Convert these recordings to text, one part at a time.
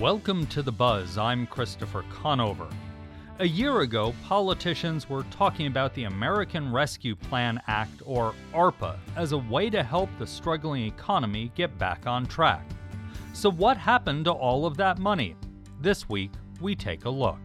Welcome to The Buzz. I'm Christopher Conover. A year ago, politicians were talking about the American Rescue Plan Act, or ARPA, as a way to help the struggling economy get back on track. So, what happened to all of that money? This week, we take a look.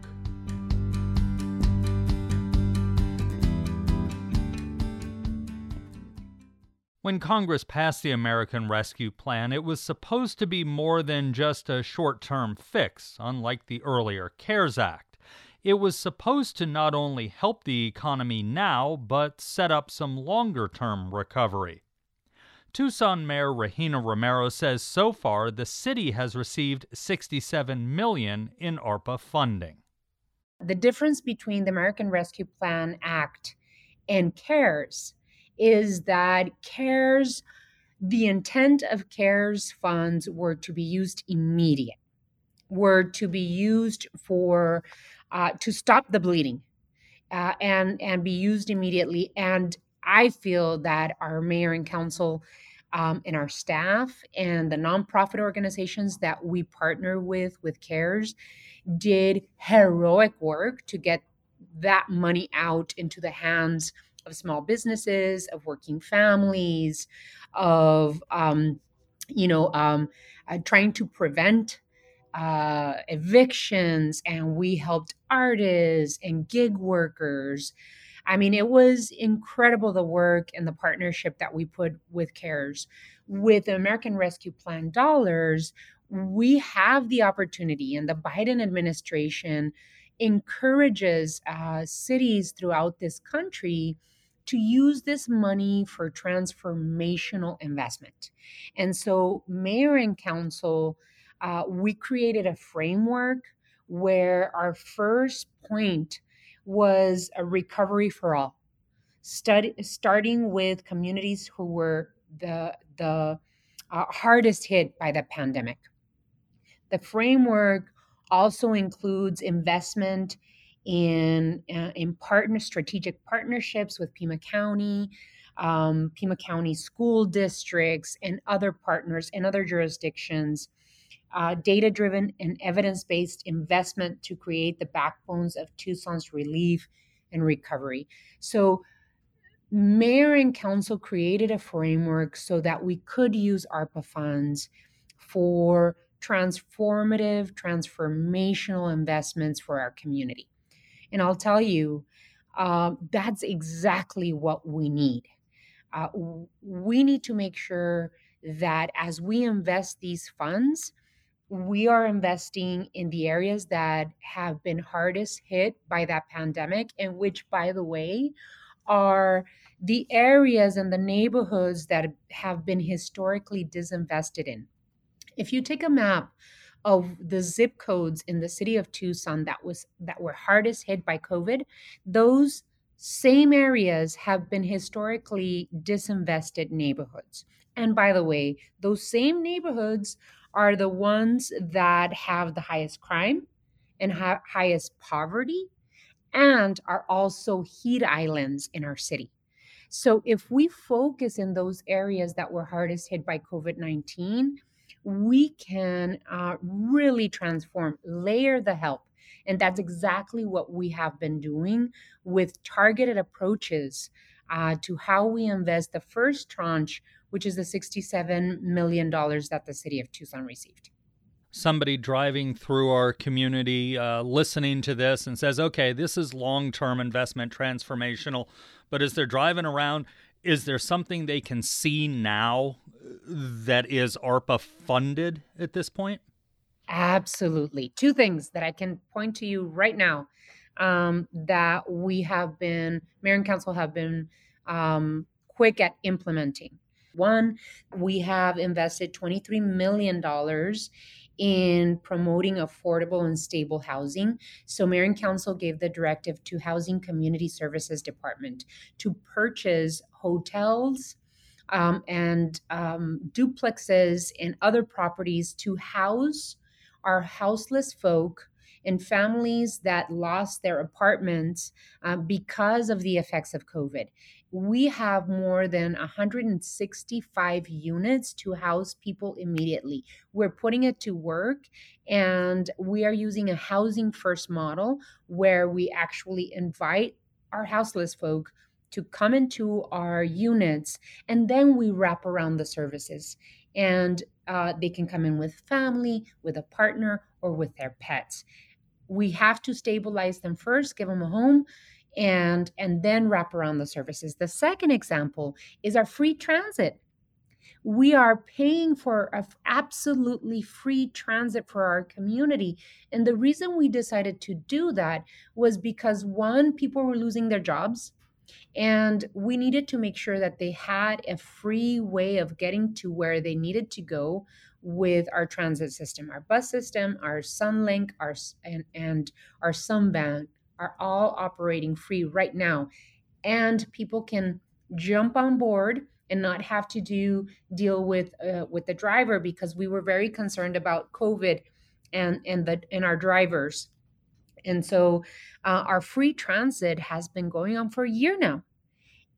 When Congress passed the American Rescue Plan, it was supposed to be more than just a short term fix, unlike the earlier CARES Act. It was supposed to not only help the economy now, but set up some longer term recovery. Tucson Mayor Regina Romero says so far the city has received 67 million in ARPA funding. The difference between the American Rescue Plan Act and CARES is that CARES, the intent of CARES funds were to be used immediate, were to be used for uh, to stop the bleeding, uh, and and be used immediately. And I feel that our mayor and council. Um, and our staff and the nonprofit organizations that we partner with with cares did heroic work to get that money out into the hands of small businesses, of working families, of um, you know um, uh, trying to prevent uh, evictions, and we helped artists and gig workers. I mean, it was incredible the work and the partnership that we put with CARES. With the American Rescue Plan dollars, we have the opportunity, and the Biden administration encourages uh, cities throughout this country to use this money for transformational investment. And so, mayor and council, uh, we created a framework where our first point was a recovery for all, Study, starting with communities who were the, the uh, hardest hit by the pandemic. The framework also includes investment in uh, in partner strategic partnerships with Pima County, um, Pima County school districts, and other partners in other jurisdictions. Uh, data driven and evidence based investment to create the backbones of Tucson's relief and recovery. So, mayor and council created a framework so that we could use ARPA funds for transformative, transformational investments for our community. And I'll tell you, uh, that's exactly what we need. Uh, we need to make sure that as we invest these funds, we are investing in the areas that have been hardest hit by that pandemic, and which, by the way, are the areas and the neighborhoods that have been historically disinvested in. If you take a map of the zip codes in the city of Tucson that was that were hardest hit by COVID, those same areas have been historically disinvested neighborhoods. And by the way, those same neighborhoods are the ones that have the highest crime and ha- highest poverty and are also heat islands in our city. So if we focus in those areas that were hardest hit by COVID 19, we can uh, really transform, layer the help. And that's exactly what we have been doing with targeted approaches uh, to how we invest the first tranche, which is the $67 million that the city of Tucson received somebody driving through our community uh, listening to this and says, okay, this is long term investment transformational, but as they're driving around, is there something they can see now that is ARPA funded at this point? Absolutely. Two things that I can point to you right now um, that we have been, Mayor and Council have been um, quick at implementing. One, we have invested $23 million in promoting affordable and stable housing. So, Mayor and Council gave the directive to Housing Community Services Department to purchase hotels um, and um, duplexes and other properties to house our houseless folk and families that lost their apartments uh, because of the effects of COVID. We have more than 165 units to house people immediately. We're putting it to work and we are using a housing first model where we actually invite our houseless folk to come into our units and then we wrap around the services and uh, they can come in with family with a partner or with their pets we have to stabilize them first give them a home and and then wrap around the services the second example is our free transit we are paying for a absolutely free transit for our community and the reason we decided to do that was because one people were losing their jobs and we needed to make sure that they had a free way of getting to where they needed to go with our transit system. Our bus system, our Sunlink, our and, and our Sunvan are all operating free right now. And people can jump on board and not have to do deal with uh, with the driver because we were very concerned about COVID and and the and our drivers and so uh, our free transit has been going on for a year now.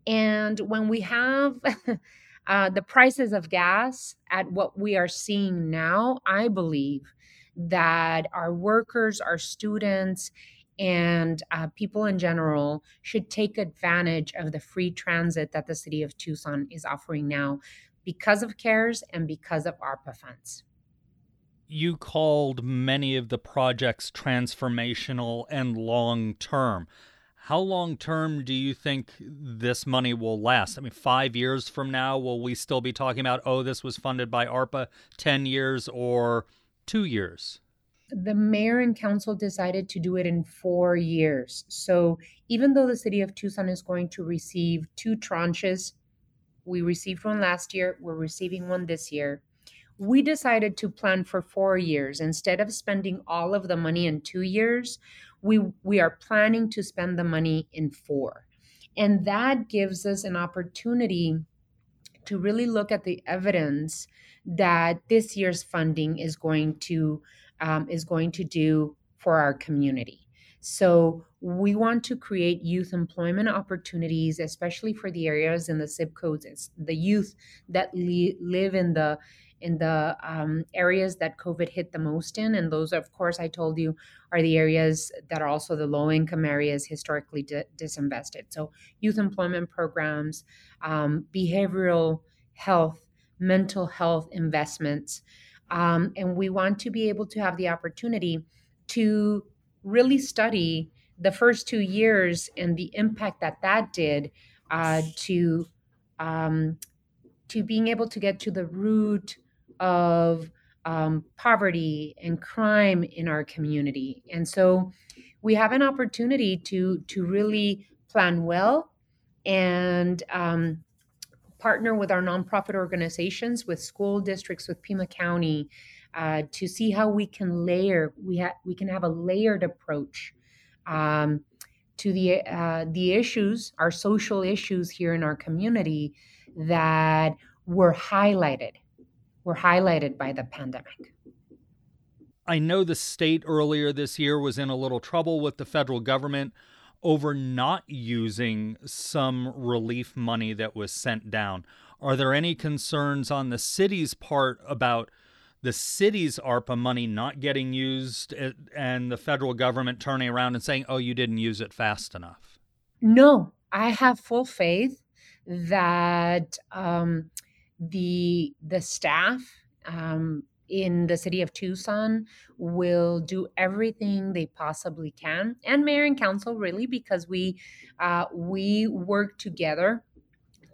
And when we have uh, the prices of gas at what we are seeing now, I believe that our workers, our students, and uh, people in general should take advantage of the free transit that the city of Tucson is offering now because of CARES and because of ARPA funds you called many of the projects transformational and long term. How long term do you think this money will last? I mean, five years from now, will we still be talking about, oh, this was funded by ARPA 10 years or two years? The mayor and council decided to do it in four years. So even though the city of Tucson is going to receive two tranches, we received one last year, we're receiving one this year we decided to plan for four years instead of spending all of the money in two years we we are planning to spend the money in four and that gives us an opportunity to really look at the evidence that this year's funding is going to um, is going to do for our community so we want to create youth employment opportunities, especially for the areas in the zip codes, the youth that li- live in the in the um, areas that COVID hit the most in. And those, of course, I told you are the areas that are also the low income areas historically di- disinvested. So, youth employment programs, um, behavioral health, mental health investments. Um, and we want to be able to have the opportunity to really study the first two years and the impact that that did uh, to um, to being able to get to the root of um, poverty and crime in our community. And so we have an opportunity to to really plan well and um, partner with our nonprofit organizations, with school districts, with Pima County, uh, to see how we can layer. We have we can have a layered approach um, to the uh, the issues, our social issues here in our community that were highlighted were highlighted by the pandemic. I know the state earlier this year was in a little trouble with the federal government over not using some relief money that was sent down. Are there any concerns on the city's part about the city's ARPA money not getting used and the federal government turning around and saying, oh, you didn't use it fast enough? No, I have full faith that um, the the staff um, in the city of Tucson will do everything they possibly can, and mayor and council really, because we uh, we work together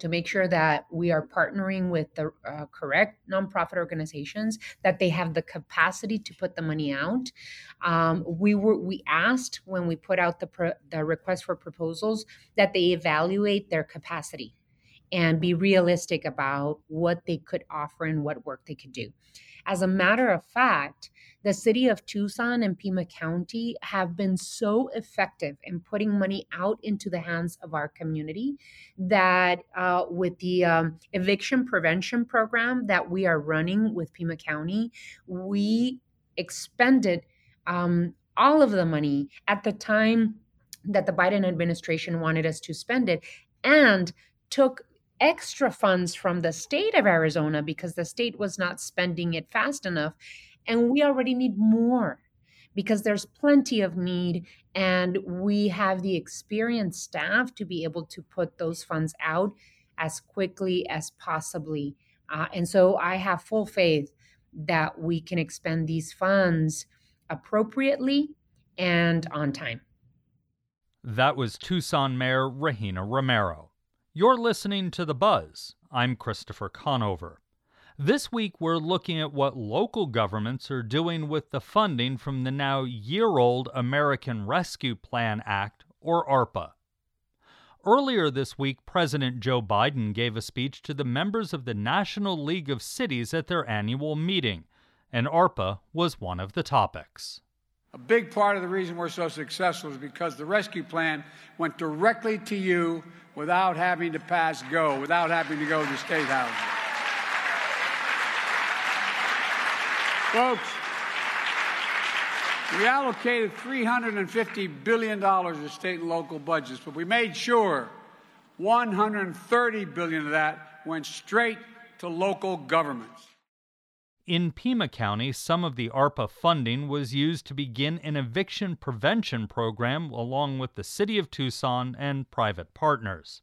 to make sure that we are partnering with the uh, correct nonprofit organizations that they have the capacity to put the money out. Um, we were we asked when we put out the pro, the request for proposals that they evaluate their capacity and be realistic about what they could offer and what work they could do. As a matter of fact, the city of Tucson and Pima County have been so effective in putting money out into the hands of our community that uh, with the um, eviction prevention program that we are running with Pima County, we expended um, all of the money at the time that the Biden administration wanted us to spend it and took extra funds from the state of Arizona because the state was not spending it fast enough. And we already need more because there's plenty of need and we have the experienced staff to be able to put those funds out as quickly as possibly. Uh, and so I have full faith that we can expend these funds appropriately and on time. That was Tucson Mayor Regina Romero. You're listening to The Buzz. I'm Christopher Conover. This week, we're looking at what local governments are doing with the funding from the now year old American Rescue Plan Act, or ARPA. Earlier this week, President Joe Biden gave a speech to the members of the National League of Cities at their annual meeting, and ARPA was one of the topics. A big part of the reason we're so successful is because the rescue plan went directly to you without having to pass go, without having to go to state house. Folks, we allocated $350 billion to state and local budgets, but we made sure 130 billion of that went straight to local governments. In Pima County, some of the ARPA funding was used to begin an eviction prevention program along with the City of Tucson and private partners.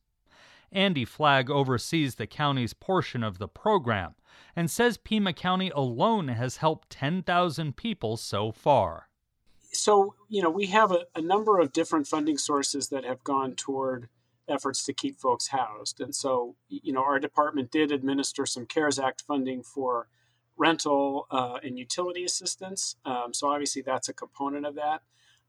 Andy Flagg oversees the county's portion of the program and says Pima County alone has helped 10,000 people so far. So, you know, we have a, a, number of different funding sources that have gone toward efforts to keep folks housed. And so, you know, our department did administer some CARES Act funding for rental uh, and utility assistance. Um, so, obviously, that's a component of that.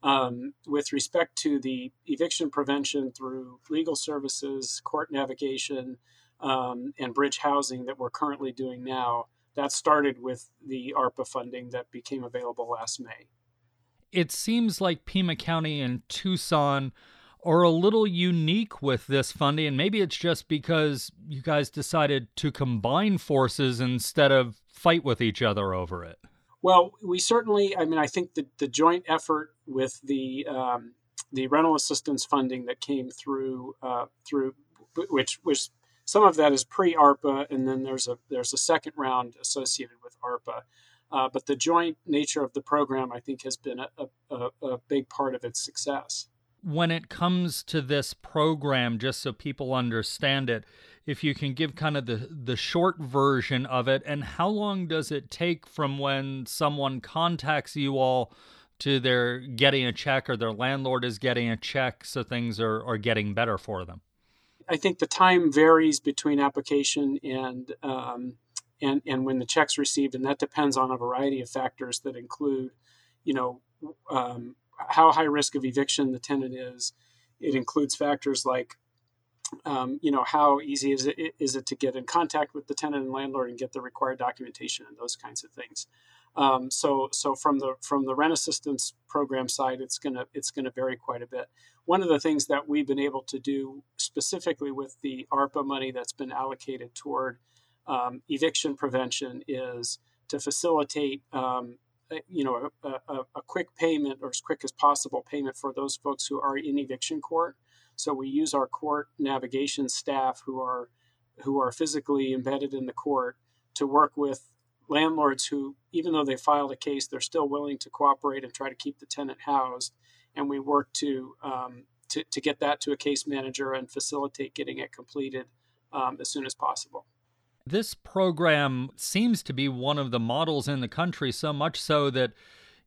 Um, with respect to the eviction prevention through legal services, court navigation, um, and bridge housing that we're currently doing now, that started with the ARPA funding that became available last May. It seems like Pima County and Tucson are a little unique with this funding, and maybe it's just because you guys decided to combine forces instead of fight with each other over it. Well, we certainly, I mean, I think that the joint effort with the um, the rental assistance funding that came through uh, through which was some of that is pre ARPA, and then there's a there's a second round associated with ARPA. Uh, but the joint nature of the program, I think, has been a, a, a big part of its success. When it comes to this program, just so people understand it, if you can give kind of the, the short version of it, and how long does it take from when someone contacts you all to their getting a check or their landlord is getting a check so things are, are getting better for them? I think the time varies between application and um, and and when the check's received, and that depends on a variety of factors that include, you know, um, how high risk of eviction the tenant is. It includes factors like, um, you know, how easy is it is it to get in contact with the tenant and landlord and get the required documentation and those kinds of things. Um, so so from the from the rent assistance program side, it's gonna it's gonna vary quite a bit. One of the things that we've been able to do specifically with the ARPA money that's been allocated toward um, eviction prevention is to facilitate um, you know a, a, a, quick payment or as quick as possible payment for those folks who are in eviction court. So we use our court navigation staff who are who are physically embedded in the court to work with landlords who, even though they filed a case, they're still willing to cooperate and try to keep the tenant housed. And we work to um, to, to get that to a case manager and facilitate getting it completed um, as soon as possible. This program seems to be one of the models in the country, so much so that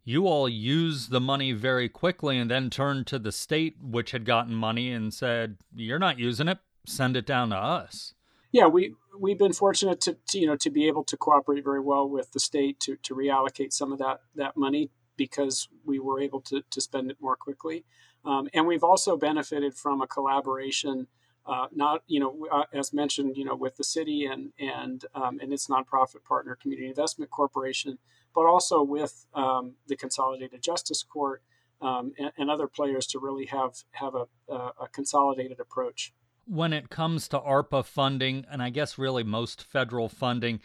you all use the money very quickly and then turned to the state, which had gotten money, and said, You're not using it, send it down to us yeah, we we've been fortunate to, to, you know to be able to cooperate very well with the state to to reallocate some of that that money because we were able to to spend it more quickly, um, and we've also benefited from a collaboration. Uh, not you know uh, as mentioned you know with the city and and um, and its nonprofit partner Community Investment Corporation, but also with um, the Consolidated Justice Court um, and, and, other players to really have have a, a consolidated approach when it comes to ARPA funding, and I guess really most federal funding,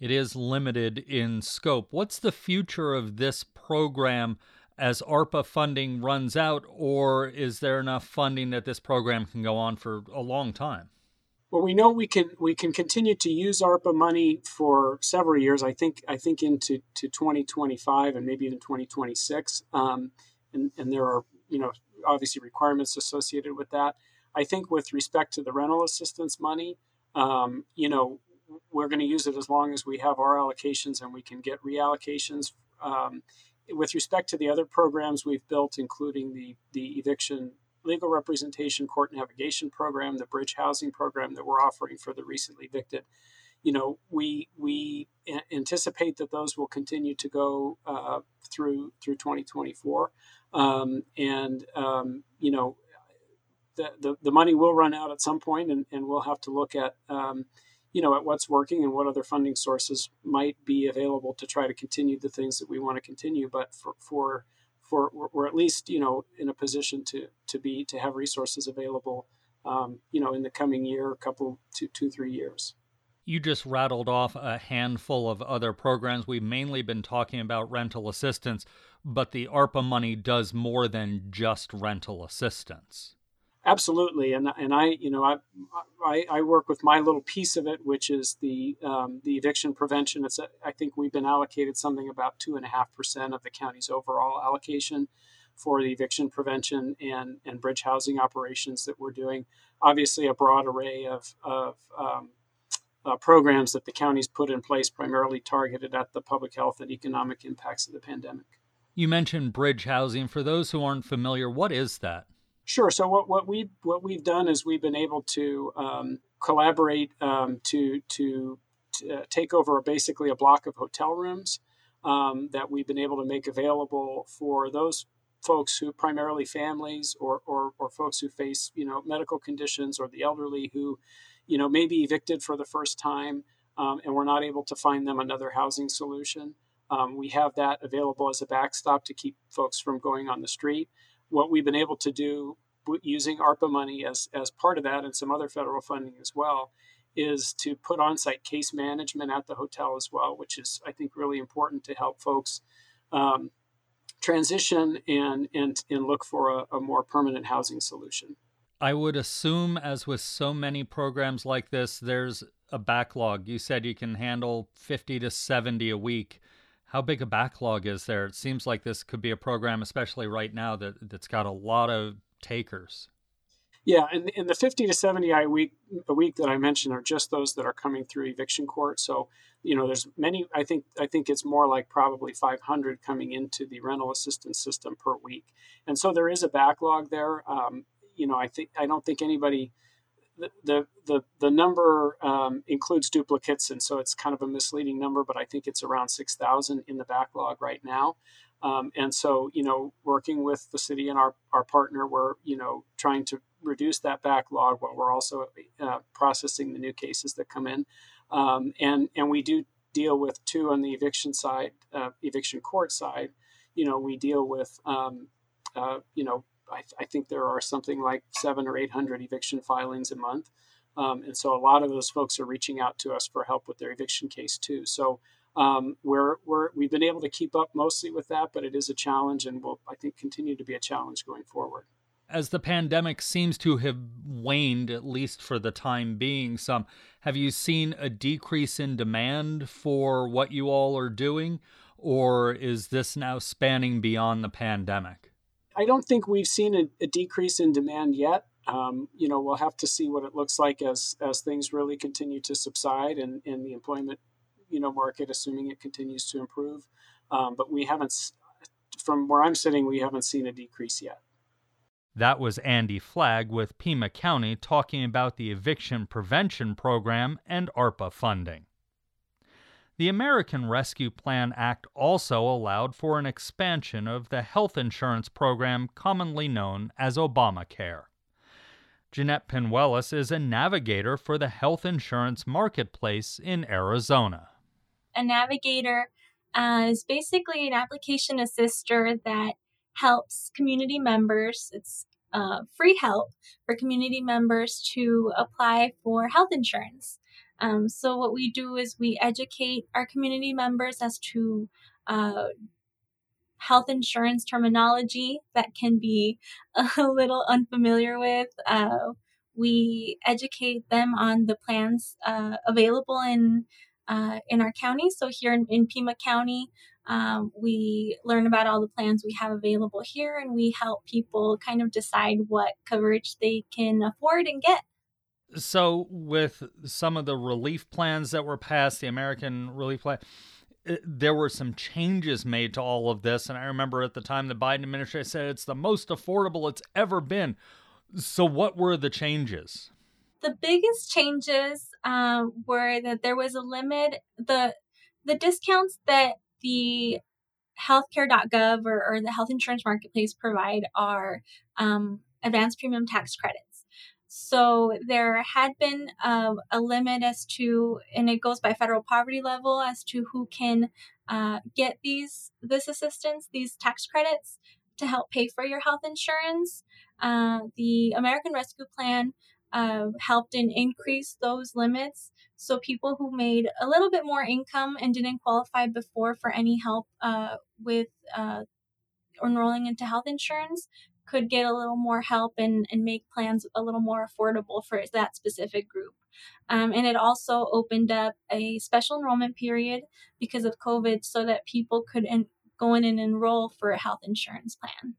it is limited in scope. What's the future of this program as ARPA funding runs out, or is there enough funding that this program can go on for a long time? Well, we know we can we can continue to use ARPA money for several years. I think I think into to 2025 and maybe even 2026. Um, and, and there are you know obviously requirements associated with that. I think with respect to the rental assistance money, um, you know, we're going to use it as long as we have our allocations and we can get reallocations. Um, with respect to the other programs we've built, including the the eviction legal representation court navigation program, the bridge housing program that we're offering for the recently evicted, you know, we we anticipate that those will continue to go uh, through through 2024, um, and um, you know, the, the, the money will run out at some point, and, and we'll have to look at um, you know at what's working and what other funding sources might be available to try to continue the things that we want to continue. But for for for we're at least you know in a position to to be to have resources available um, you know in the coming year, a couple two two three years. You just rattled off a handful of other programs. We've mainly been talking about rental assistance, but the ARPA money does more than just rental assistance. Absolutely, and and I you know I, I, I work with my little piece of it, which is the um, the eviction prevention. It's a, I think we've been allocated something about two and a half percent of the county's overall allocation for the eviction prevention and and bridge housing operations that we're doing. Obviously, a broad array of of um, uh, programs that the county's put in place, primarily targeted at the public health and economic impacts of the pandemic. You mentioned bridge housing. For those who aren't familiar, what is that? Sure. So what, what we what we've done is we've been able to um, collaborate um, to to, uh, take over basically a block of hotel rooms um, that we've been able to make available for those folks who primarily families or, or or folks who face you know medical conditions or the elderly who you know may be evicted for the first time um, and we're not able to find them another housing solution. Um, we have that available as a backstop to keep folks from going on the street what we've been able to do using ARPA money as, as part of that and some other federal funding as well is to put on site case management at the hotel as well, which is, I think, really important to help folks um, transition and, and, and look for a, a more permanent housing solution. I would assume, as with so many programs like this, there's a backlog. You said you can handle 50 to 70 a week how big a backlog is there? It seems like this could be a program, especially right now, that that's got a lot of takers. Yeah, and, the 50 to 70 a week a week that I mentioned are just those that are coming through eviction court. So, you know, there's many. I think I think it's more like probably 500 coming into the rental assistance system per week, and so there is a backlog there. Um, you know, I think I don't think anybody the the the number um, includes duplicates, and so it's kind of a misleading number. But I think it's around six thousand in the backlog right now. Um, and so, you know, working with the city and our our partner, we're you know trying to reduce that backlog while we're also uh, processing the new cases that come in. Um, and and we do deal with two on the eviction side, uh, eviction court side. You know, we deal with um, uh, you know I, I, think there are something like seven or 800 eviction filings a month. Um, and so a lot of those folks are reaching out to us for help with their eviction case too. So um, we're, we're, we've been able to keep up mostly with that, but it is a challenge and will, I think, continue to be a challenge going forward. As the pandemic seems to have waned, at least for the time being, some have you seen a decrease in demand for what you all are doing, or is this now spanning beyond the pandemic? I don't think we've seen a, a decrease in demand yet. Um, you know, we'll have to see what it looks like as as things really continue to subside and, and the employment, you know, market, assuming it continues to improve. Um, but we haven't, from where I'm sitting, we haven't seen a decrease yet. That was Andy Flagg with Pima County talking about the eviction prevention program and ARPA funding. The American Rescue Plan Act also allowed for an expansion of the health insurance program commonly known as Obamacare. Jeanette Pinuelos is a navigator for the health insurance marketplace in Arizona. A navigator uh, is basically an application assister that helps community members. It's uh, free help for community members to apply for health insurance. Um, so what we do is we educate our community members as to uh, health insurance terminology that can be a little unfamiliar with. Uh, we educate them on the plans uh, available in uh, in our county. So here in, in Pima County, um, we learn about all the plans we have available here, and we help people kind of decide what coverage they can afford and get. So, with some of the relief plans that were passed, the American Relief Plan, there were some changes made to all of this. And I remember at the time the Biden administration said it's the most affordable it's ever been. So, what were the changes? The biggest changes um, were that there was a limit. the The discounts that the healthcare.gov or, or the health insurance marketplace provide are um, advanced premium tax credits. So there had been uh, a limit as to, and it goes by federal poverty level as to who can uh, get these this assistance, these tax credits to help pay for your health insurance. Uh, the American Rescue Plan uh, helped in increase those limits. So people who made a little bit more income and didn't qualify before for any help uh, with uh, enrolling into health insurance could get a little more help and, and make plans a little more affordable for that specific group. Um, and it also opened up a special enrollment period because of COVID so that people could en- go in and enroll for a health insurance plan.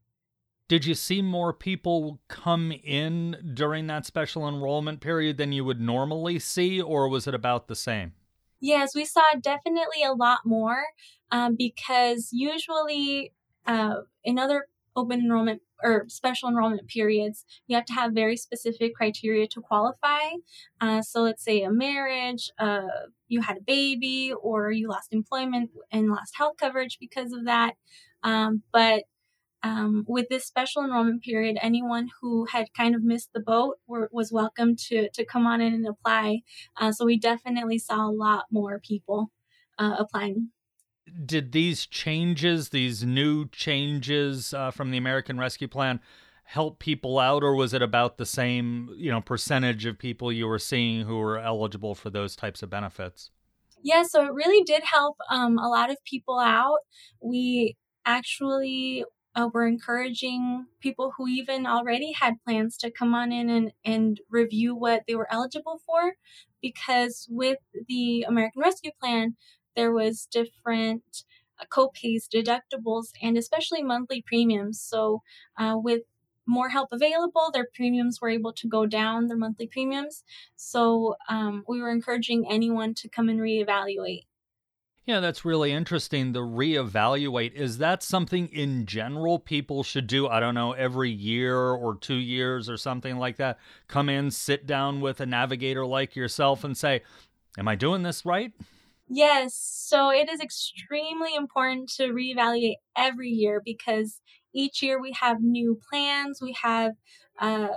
Did you see more people come in during that special enrollment period than you would normally see, or was it about the same? Yes, we saw definitely a lot more um, because usually uh, in other open enrollment or special enrollment periods, you have to have very specific criteria to qualify. Uh, so let's say a marriage, uh, you had a baby, or you lost employment and lost health coverage because of that. Um, but um, with this special enrollment period, anyone who had kind of missed the boat were, was welcome to, to come on in and apply. Uh, so we definitely saw a lot more people uh, applying did these changes, these new changes uh, from the American Rescue Plan, help people out, or was it about the same, you know, percentage of people you were seeing who were eligible for those types of benefits? Yeah, so it really did help um, a lot of people out. We actually uh, were encouraging people who even already had plans to come on in and, and review what they were eligible for because with the American Rescue Plan, there was different uh, co-pays, deductibles, and especially monthly premiums. So uh, with more help available, their premiums were able to go down, their monthly premiums. So um, we were encouraging anyone to come and reevaluate. Yeah, that's really interesting. The reevaluate is that something in general people should do? I don't know, every year or two years or something like that. Come in, sit down with a navigator like yourself and say, Am I doing this right? Yes. So it is extremely important to reevaluate every year because each year we have new plans, we have uh,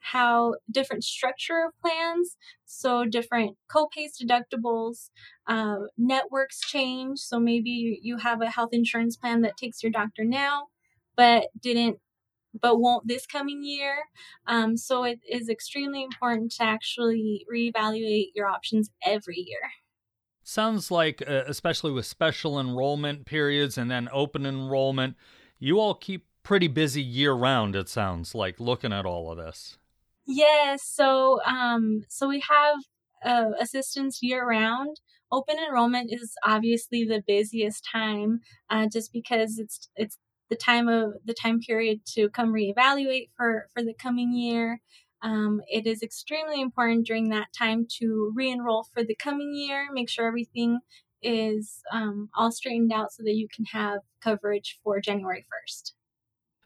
how different structure of plans, so different co-pays, deductibles, uh, networks change. So maybe you, have a health insurance plan that takes your doctor now, but didn't but won't this coming year. Um, so it is extremely important to actually reevaluate your options every year. Sounds like, uh, especially with special enrollment periods and then open enrollment, you all keep pretty busy year round. It sounds like looking at all of this. Yes. So, um, so we have uh, assistance year round. Open enrollment is obviously the busiest time, uh, just because it's it's the time of the time period to come reevaluate for for the coming year. Um, it is extremely important during that time to re enroll for the coming year, make sure everything is um, all straightened out so that you can have coverage for January 1st.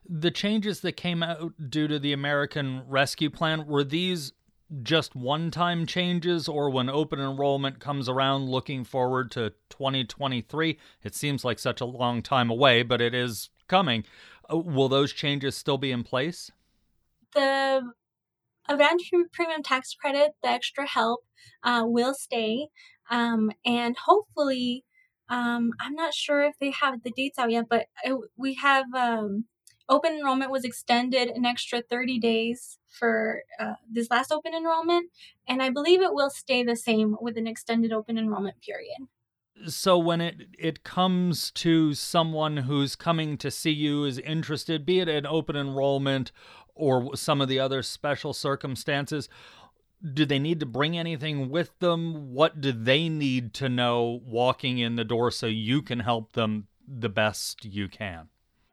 The changes that came out due to the American Rescue Plan were these just one time changes, or when open enrollment comes around looking forward to 2023? It seems like such a long time away, but it is coming. Uh, will those changes still be in place? The Advanced premium tax credit, the extra help, uh, will stay. Um, and hopefully, um, I'm not sure if they have the dates out yet, but it, we have um, open enrollment was extended an extra 30 days for uh, this last open enrollment. And I believe it will stay the same with an extended open enrollment period. So when it it comes to someone who's coming to see you is interested, be it an open enrollment or some of the other special circumstances, do they need to bring anything with them? What do they need to know walking in the door so you can help them the best you can?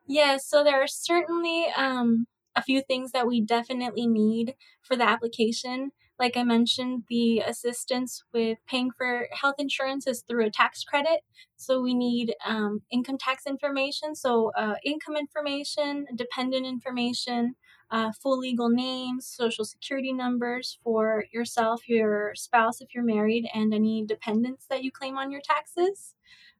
Yes, yeah, so there are certainly um, a few things that we definitely need for the application. Like I mentioned, the assistance with paying for health insurance is through a tax credit. So we need um, income tax information, so uh, income information, dependent information, uh, full legal names, social security numbers for yourself, your spouse if you're married, and any dependents that you claim on your taxes.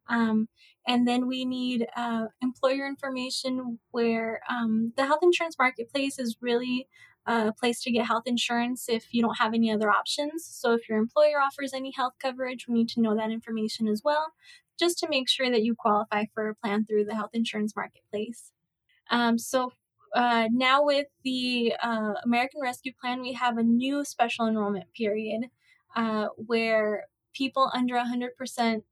Um, and then we need uh, employer information where um, the health insurance marketplace is really a place to get health insurance if you don't have any other options. So if your employer offers any health coverage, we need to know that information as well, just to make sure that you qualify for a plan through the health insurance marketplace. Um, so uh, now with the uh, American Rescue Plan, we have a new special enrollment period uh, where people under 100%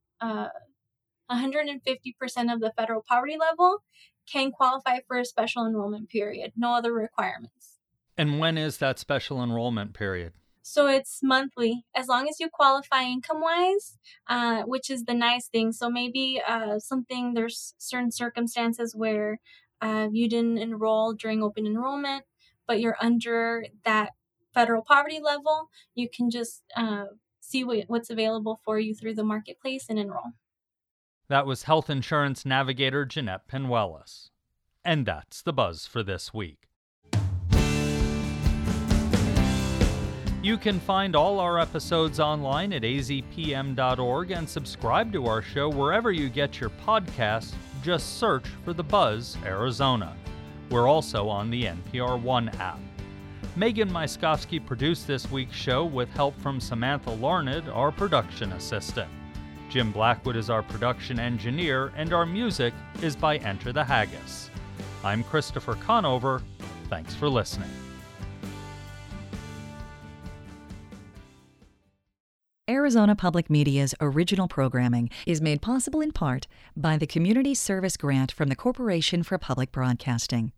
150% of the federal poverty level can qualify for a special enrollment period, no other requirements. And when is that special enrollment period? So it's monthly, as long as you qualify income wise, uh, which is the nice thing. So maybe uh, something, there's certain circumstances where uh, you didn't enroll during open enrollment, but you're under that federal poverty level, you can just uh, see what, what's available for you through the marketplace and enroll. That was health insurance navigator Jeanette Pinuelos. And that's the buzz for this week. You can find all our episodes online at azpm.org and subscribe to our show wherever you get your podcasts. Just search for The Buzz Arizona. We're also on the NPR One app. Megan Myskowski produced this week's show with help from Samantha Larned, our production assistant. Jim Blackwood is our production engineer, and our music is by Enter the Haggis. I'm Christopher Conover. Thanks for listening. Arizona Public Media's original programming is made possible in part by the Community Service Grant from the Corporation for Public Broadcasting.